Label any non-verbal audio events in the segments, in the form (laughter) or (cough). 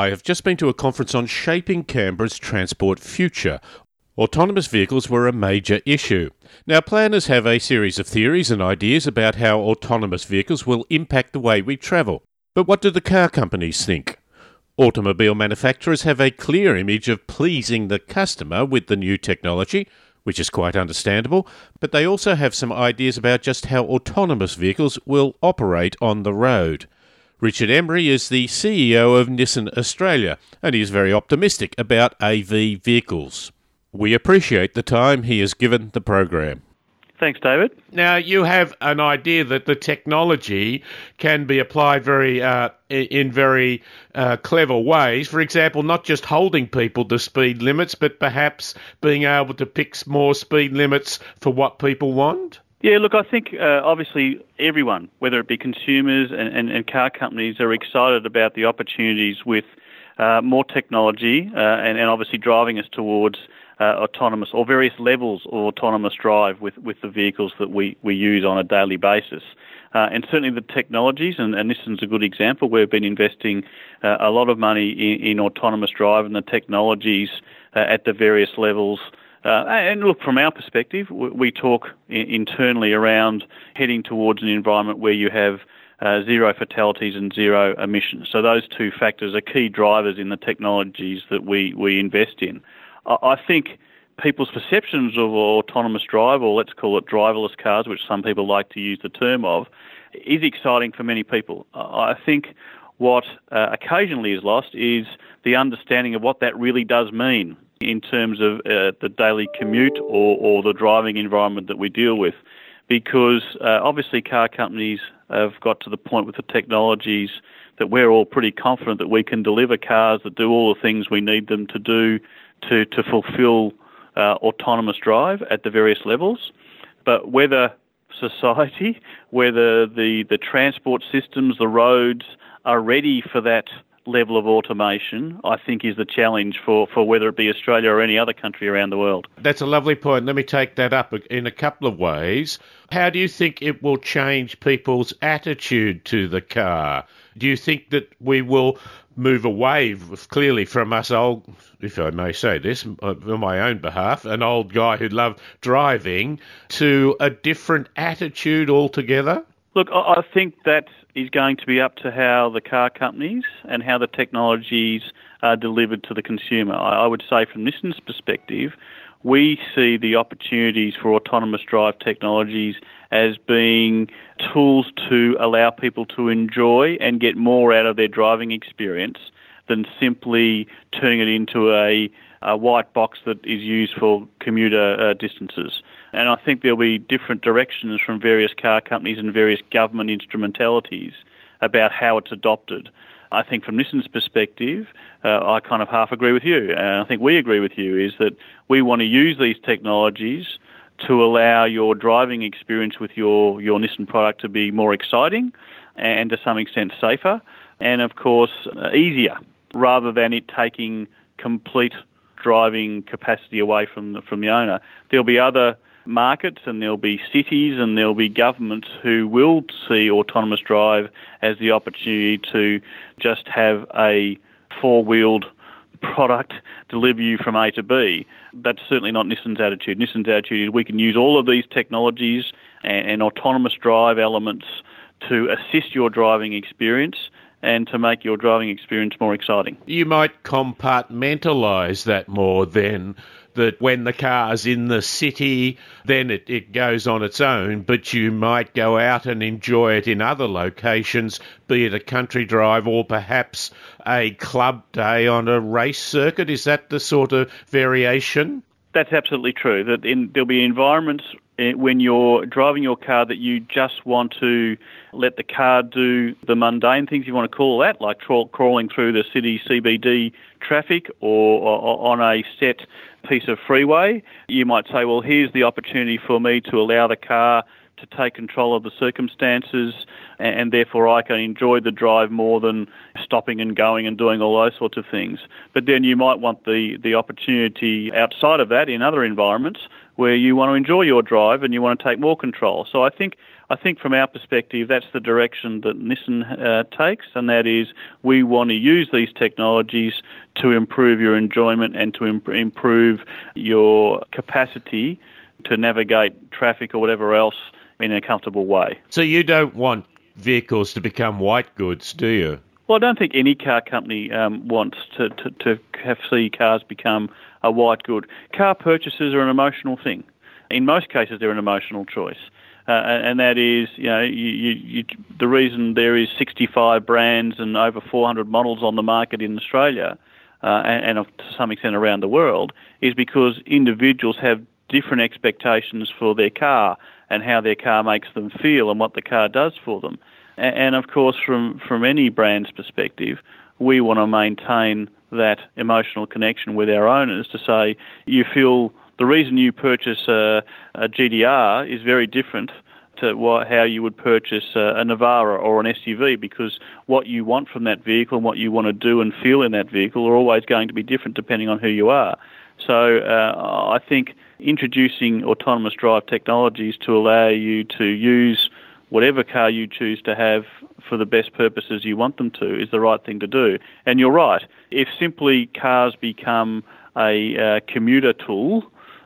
I have just been to a conference on shaping Canberra's transport future. Autonomous vehicles were a major issue. Now, planners have a series of theories and ideas about how autonomous vehicles will impact the way we travel. But what do the car companies think? Automobile manufacturers have a clear image of pleasing the customer with the new technology, which is quite understandable, but they also have some ideas about just how autonomous vehicles will operate on the road. Richard Emery is the CEO of Nissan Australia, and he is very optimistic about AV vehicles. We appreciate the time he has given the program. Thanks, David. Now, you have an idea that the technology can be applied very uh, in very uh, clever ways. For example, not just holding people to speed limits, but perhaps being able to pick more speed limits for what people want. Yeah, look, I think uh, obviously everyone, whether it be consumers and, and, and, car companies, are excited about the opportunities with uh, more technology uh, and, and obviously driving us towards uh, autonomous or various levels of autonomous drive with, with the vehicles that we, we use on a daily basis. Uh, and certainly the technologies, and, and, this is a good example, we've been investing uh, a lot of money in, in, autonomous drive and the technologies at the various levels. Uh, and look, from our perspective, we, we talk internally around heading towards an environment where you have uh, zero fatalities and zero emissions. So those two factors are key drivers in the technologies that we, we invest in. I think people's perceptions of autonomous drive, or let's call it driverless cars, which some people like to use the term of, is exciting for many people. I think what uh, occasionally is lost is the understanding of what that really does mean in terms of uh, the daily commute or, or, the driving environment that we deal with. Because uh, obviously, car companies have got to the point with the technologies that we're all pretty confident that we can deliver cars that do all the things we need them to do to, to fulfill uh, autonomous drive at the various levels. But whether society, (laughs) whether the, the transport systems, the roads are ready for that level of automation, I think is the challenge for, for whether it be Australia or any other country around the world. That's a lovely point. Let me take that up in a couple of ways. How do you think it will change people's attitude to the car? Do you think that we will move away clearly from us old, if I may say this uh, on my own behalf, an old guy who loved driving, to a different attitude altogether? Look, I think that is going to be up to how the car companies and how the technologies are delivered to the consumer. I would say from Nissan's perspective, we see the opportunities for autonomous drive technologies as being tools to allow people to enjoy and get more out of their driving experience than simply turning it into a, a white box that is used for commuter uh, distances. And I think there'll be different directions from various car companies and various government instrumentalities about how it's adopted. I think from Nissan's perspective, uh, I kind of half agree with you. And I think we agree with you is that we want to use these technologies to allow your driving experience with your, your Nissan product to be more exciting and to some extent safer and of course easier rather than it taking complete driving capacity away from the, from the owner. There'll be other markets and there'll be cities and there'll be governments who will see autonomous drive as the opportunity to just have a four-wheeled product deliver you from A to B. That's certainly not Nissan's attitude. Nissan's attitude is we can use all of these technologies and, and autonomous drive elements to assist your driving experience and to make your driving experience more exciting. You might compartmentalise that more then that when the car's in the city, then it, it goes on its own, but you might go out and enjoy it in other locations, be it a country drive or perhaps a club day on a race circuit. Is that the sort of variation? That's absolutely true. That in, there'll be environments Eh, when you're driving your car that you just want to let the car do the mundane things you want to call that, like tra- crawling through the city CBD traffic or, or on a set piece of freeway. You might say, well, here's the opportunity for me to allow the car to take control of the circumstances and, and, therefore I can enjoy the drive more than stopping and going and doing all those sorts of things. But then you might want the, the opportunity outside of that in other environments where you want to enjoy your drive and you want to take more control. So I think I think from our perspective, that's the direction that Nissan uh, takes, and that is we want to use these technologies to improve your enjoyment and to imp- improve your capacity to navigate traffic or whatever else in a comfortable way. So you don't want vehicles to become white goods, do you? Well, I don't think any car company um, wants to, to, to have see cars become a white good. Car purchases are an emotional thing. In most cases, they're an emotional choice. Uh, and that is, you know, you, you, the reason there is 65 brands and over 400 models on the market in Australia, uh, and, and to some extent around the world, is because individuals have different expectations for their car and how their car makes them feel and what the car does for them. And, and of course, from from any brand's perspective, we want to maintain that emotional connection with our owners to say you feel the reason you purchase a, a GTR is very different to what, how you would purchase a, a Navara or an SUV because what you want from that vehicle and what you want to do and feel in that vehicle are always going to be different depending on who you are. So uh, I think introducing autonomous drive technologies to allow you to use whatever car you choose to have for the best purposes you want them to is the right thing to do. And you're right. If simply cars become a uh, commuter tool,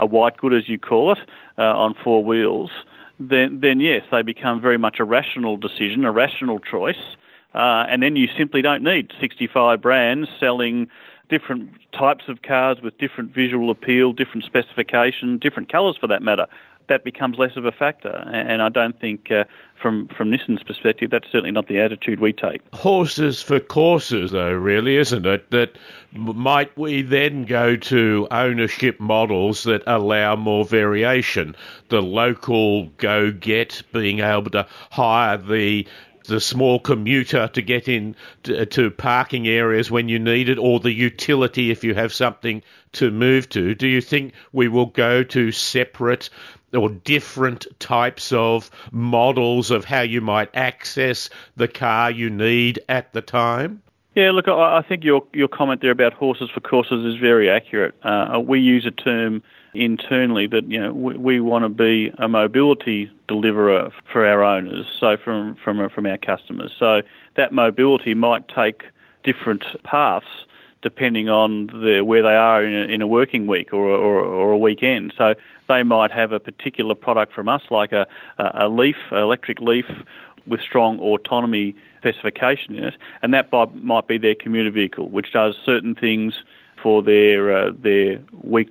a white good as you call it, uh, on four wheels, then then yes, they become very much a rational decision, a rational choice. Uh, and then you simply don't need 65 brands selling different types of cars with different visual appeal, different specification, different colours for that matter that becomes less of a factor. And I don't think, uh, from from Nissan's perspective, that's certainly not the attitude we take. Horses for courses, though, really, isn't it? That might we then go to ownership models that allow more variation? The local GoGet being able to hire the the small commuter to get in to, to, parking areas when you need it, or the utility if you have something to move to. Do you think we will go to separate or different types of models of how you might access the car you need at the time? Yeah, look, I think your your comment there about horses for courses is very accurate. Uh, we use a term internally that you know we, we want to be a mobility deliverer for our owners, so from from from our customers. So that mobility might take different paths depending on the, where they are in a, in a working week or, or, or, a weekend. So they might have a particular product from us, like a, a Leaf, an electric Leaf with strong autonomy specification in it, and that might be their commuter vehicle, which does certain things for their uh, their week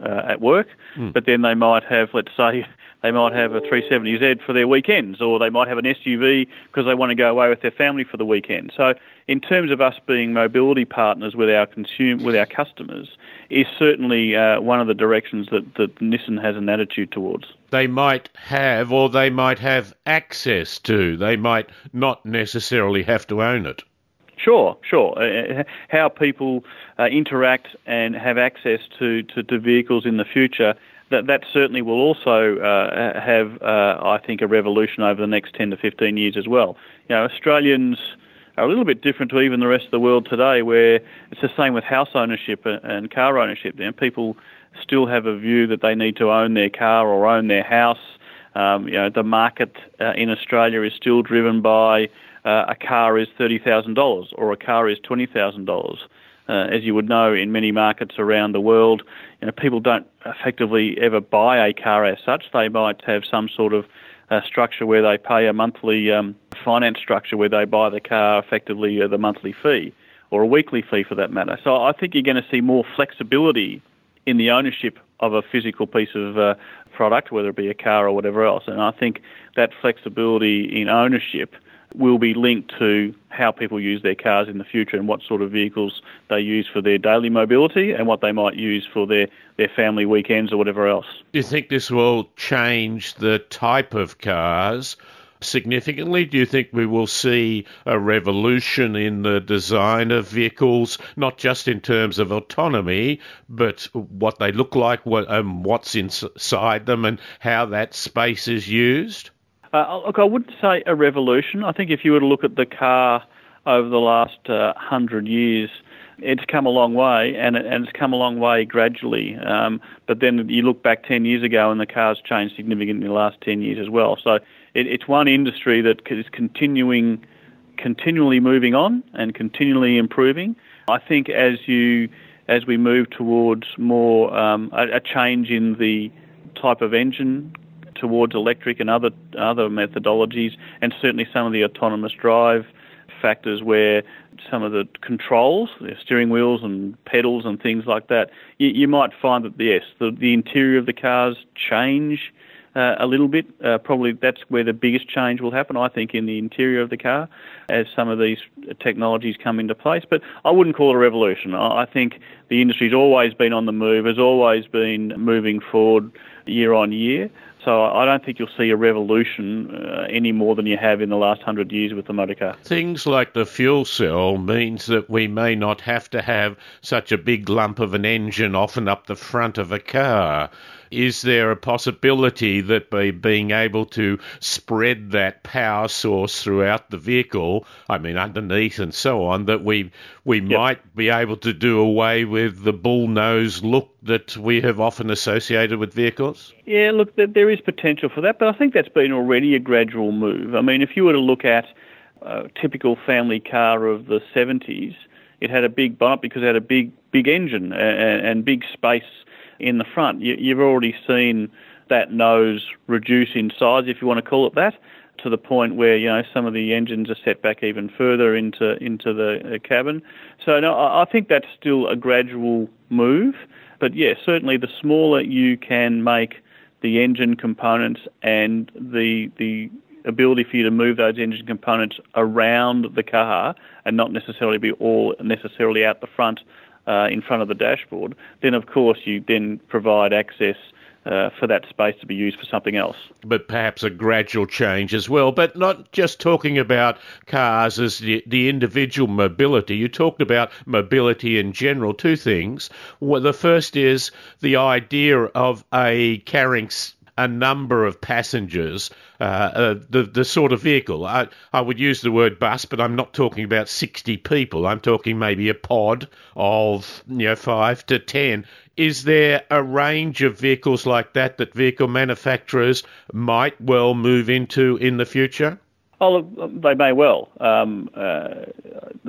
uh, at work. Mm. But then they might have, let's say, they might have a 370Z for their weekends, or they might have an SUV because they want to go away with their family for the weekend. So, in terms of us being mobility partners with our consume with our customers, is certainly uh, one of the directions that, that Nissan has an attitude towards. They might have, or they might have access to. They might not necessarily have to own it. Sure, sure. Uh, uh, how people uh, interact and have access to, to, to, vehicles in the future that that certainly will also uh, have, uh, I think, a revolution over the next 10 to 15 years as well. You know, Australians are a little bit different to even the rest of the world today, where it's the same with house ownership and car ownership. You know, people still have a view that they need to own their car or own their house. Um, you know, the market uh, in Australia is still driven by uh, a car is $30,000 or a car is $20,000. Uh, as you would know, in many markets around the world, you know, people don't effectively ever buy a car as such. They might have some sort of uh, structure where they pay a monthly um, finance structure where they buy the car effectively uh, the monthly fee or a weekly fee for that matter. So I think you're going to see more flexibility in the ownership of a physical piece of uh, product, whether it be a car or whatever else. And I think that flexibility in ownership will be linked to how people use their cars in the future and what sort of vehicles they use for their daily mobility and what they might use for their, their family weekends or whatever else. Do you think this will change the type of cars? significantly? Do you think we will see a revolution in the design of vehicles, not just in terms of autonomy, but what they look like, what, what's inside them, and how that space is used? Uh, look, I wouldn't say a revolution. I think if you were to look at the car over the last uh, hundred years, it's come a long way, and, it, and it's come a long way gradually. Um, but then you look back 10 years ago, and the car's changed significantly in the last 10 years as well. So it, it's one industry that is continuing, continually moving on and continually improving. I think as you as we move towards more um, a, a change in the type of engine towards electric and other other methodologies, and certainly some of the autonomous drive factors where some of the controls, the steering wheels and pedals and things like that, you, you might find that yes, the, the interior of the cars change uh, a little bit. Uh, probably that's where the biggest change will happen, I think, in the interior of the car as some of these technologies come into place. But I wouldn't call it a revolution. I think the industry's always been on the move, has always been moving forward year on year. So I don't think you'll see a revolution uh, any more than you have in the last hundred years with the motor car. Things like the fuel cell means that we may not have to have such a big lump of an engine often up the front of a car. Is there a possibility that by being able to spread that power source throughout the vehicle, I mean underneath and so on, that we we yep. might be able to do away with the bull nose look that we have often associated with vehicles? Yeah, look, there is potential for that, but I think that's been already a gradual move. I mean, if you were to look at a typical family car of the 70s, it had a big bonnet because it had a big, big engine and, and big space in the front. You, you've already seen that nose reduce in size, if you want to call it that, to the point where you know some of the engines are set back even further into into the cabin. So no, I think that's still a gradual move. But yeah, certainly the smaller you can make the engine components and the the ability for you to move those engine components around the car and not necessarily be all necessarily out the front uh, in front of the dashboard, then of course you then provide access uh, for that space to be used for something else. But perhaps a gradual change as well. But not just talking about cars as the, the individual mobility. You talked about mobility in general. Two things. Well, the first is the idea of a carrying a number of passengers, uh, uh, the the sort of vehicle. I, I would use the word bus, but I'm not talking about 60 people. I'm talking maybe a pod of you know five to ten. Is there a range of vehicles like that that vehicle manufacturers might well move into in the future? Oh, they may well. Um, uh,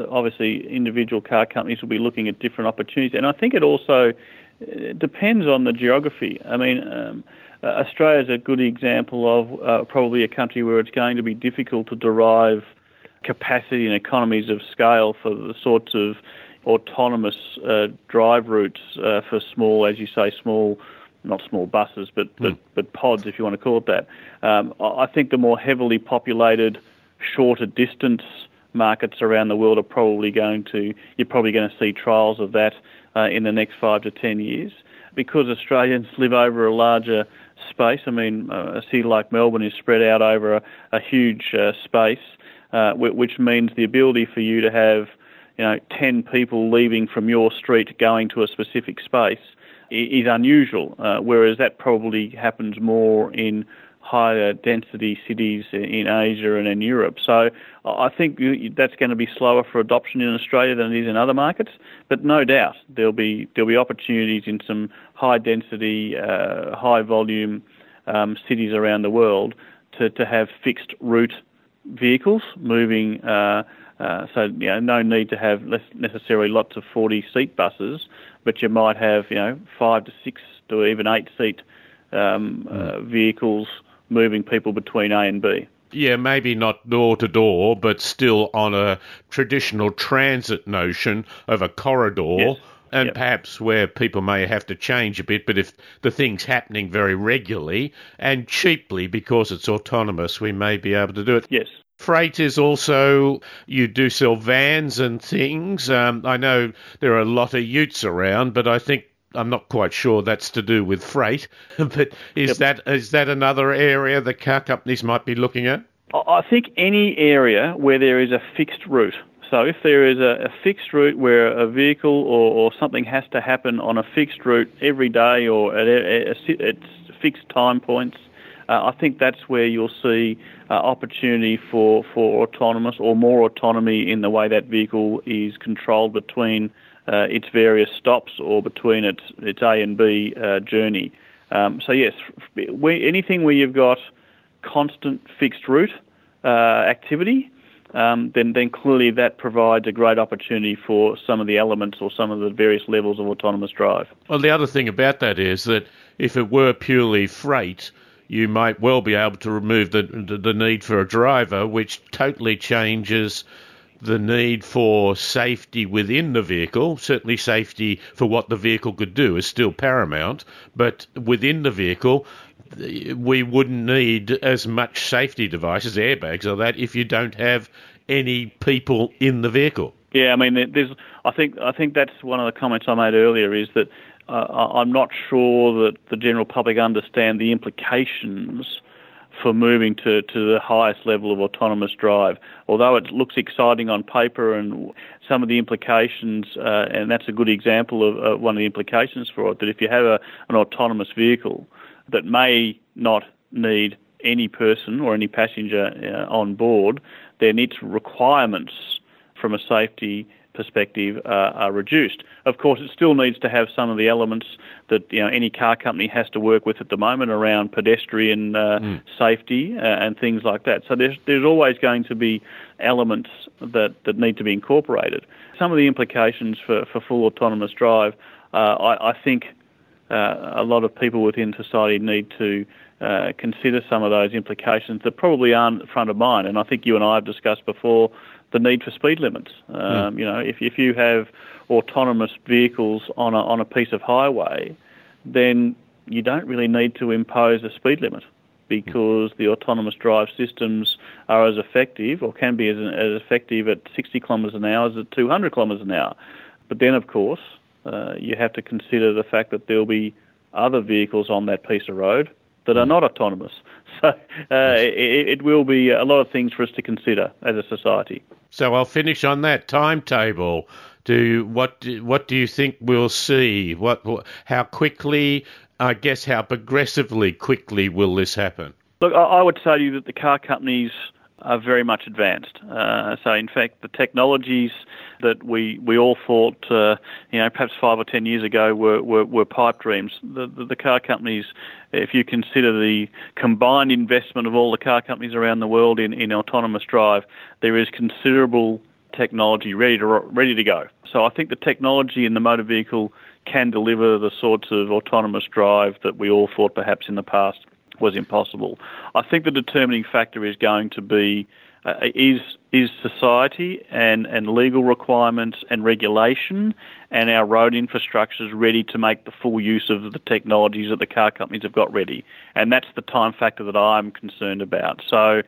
obviously, individual car companies will be looking at different opportunities, and I think it also uh, depends on the geography. I mean, um, uh, Australia is a good example of uh, probably a country where it's going to be difficult to derive capacity and economies of scale for the sorts of autonomous uh, drive routes uh, for small, as you say, small, not small buses, but, but, mm. but pods, if you want to call it that. Um, I think the more heavily populated, shorter distance markets around the world are probably going to, you're probably going to see trials of that uh, in the next five to ten years. Because Australians live over a larger space. I mean, uh, a city like Melbourne is spread out over a, a huge uh, space, uh, which means the ability for you to have, you know, 10 people leaving from your street going to a specific space is unusual, uh, whereas that probably happens more in higher density cities in Asia and in Europe. So I think that's going to be slower for adoption in Australia than it is in other markets. But no doubt there'll be there'll be opportunities in some high density, uh, high volume um, cities around the world to, to have fixed route vehicles moving. Uh, uh, so you know, no need to have necessarily lots of 40 seat buses, but you might have you know five to six to even eight seat um, uh, vehicles moving people between A and B. Yeah, maybe not door to door, but still on a traditional transit notion of a corridor. Yes. And yep. perhaps where people may have to change a bit, but if the thing's happening very regularly and cheaply because it's autonomous, we may be able to do it. Yes. Freight is also, you do sell vans and things. Um, I know there are a lot of utes around, but I think I'm not quite sure that's to do with freight, (laughs) but is yep. that is that another area the car companies might be looking at? I think any area where there is a fixed route. So if there is a, a fixed route where a vehicle or, or, something has to happen on a fixed route every day or at, a, a, at fixed time points, uh, I think that's where you'll see uh, opportunity for, for autonomous or more autonomy in the way that vehicle is controlled between uh, its various stops or between its its A and B uh, journey. Um, so yes, we, anything where you've got constant fixed route uh, activity, um, then then clearly that provides a great opportunity for some of the elements or some of the various levels of autonomous drive. Well, the other thing about that is that if it were purely freight, you might well be able to remove the the need for a driver, which totally changes the need for safety within the vehicle. Certainly, safety for what the vehicle could do is still paramount, but within the vehicle, we wouldn't need as much safety devices, airbags, or that if you don't have any people in the vehicle. Yeah, I mean, there's. I think I think that's one of the comments I made earlier is that uh, I'm not sure that the general public understand the implications for moving to, to the highest level of autonomous drive. Although it looks exciting on paper and some of the implications, uh, and that's a good example of uh, one of the implications for it, that if you have a, an autonomous vehicle that may not need any person or any passenger uh, on board, then its requirements from a safety perspective uh, are reduced. Of course, it still needs to have some of the elements that you know any car company has to work with at the moment around pedestrian uh, mm. safety uh, and things like that. So there's there's always going to be elements that, that need to be incorporated. Some of the implications for, for full autonomous drive, uh, I, I, think uh, a lot of people within society need to uh, consider some of those implications that probably aren't front of mind. And I think you and I have discussed before the need for speed limits. Um, mm. You know, if, if you have autonomous vehicles on a, on a piece of highway, then you don't really need to impose a speed limit because the autonomous drive systems are as effective or can be as, as effective at 60 kilometres an hour as at 200 kilometres an hour. But then, of course, uh, you have to consider the fact that there'll be other vehicles on that piece of road that are hmm. not autonomous. (laughs) So uh, it, it, will be a lot of things for us to consider as a society. So I'll finish on that timetable. Do what? What do you think we'll see? What? How quickly? I guess how progressively quickly will this happen? Look, I would say to you that the car companies are very much advanced. Uh, so, in fact, the technologies that we, we all thought, uh, you know, perhaps five or ten years ago were, were, were pipe dreams. The, the, the, car companies, if you consider the combined investment of all the car companies around the world in, in autonomous drive, there is considerable technology ready to ready to go. So, I think the technology in the motor vehicle can deliver the sorts of autonomous drive that we all thought perhaps in the past was impossible. I think the determining factor is going to be uh, is is society and, and legal requirements and regulation and our road infrastructures ready to make the full use of the technologies that the car companies have got ready, and that's the time factor that I'm concerned about. So,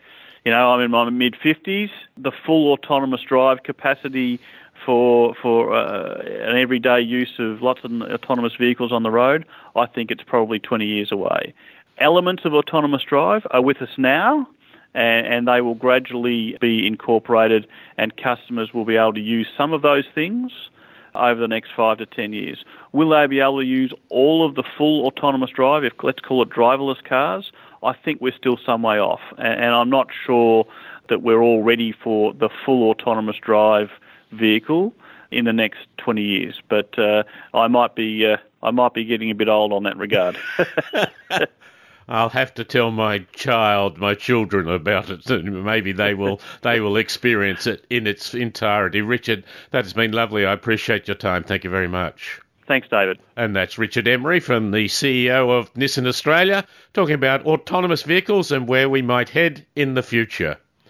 you know, I'm in my mid 50s. The full autonomous drive capacity for for uh, an everyday use of lots of autonomous vehicles on the road, I think it's probably 20 years away elements of autonomous drive are with us now, and, and, they will gradually be incorporated, and customers will be able to use some of those things over the next five to ten years. Will they be able to use all of the full autonomous drive, if let's call it driverless cars? I think we're still some way off, and, and I'm not sure that we're all ready for the full autonomous drive vehicle in the next 20 years. But uh, I might be uh, I might be getting a bit old on that regard. (laughs) (laughs) I'll have to tell my child, my children about it. (laughs) Maybe they will they will experience it in its entirety. Richard, that has been lovely. I appreciate your time. Thank you very much. Thanks, David. And that's Richard Emery from the CEO of Nissan Australia talking about autonomous vehicles and where we might head in the future.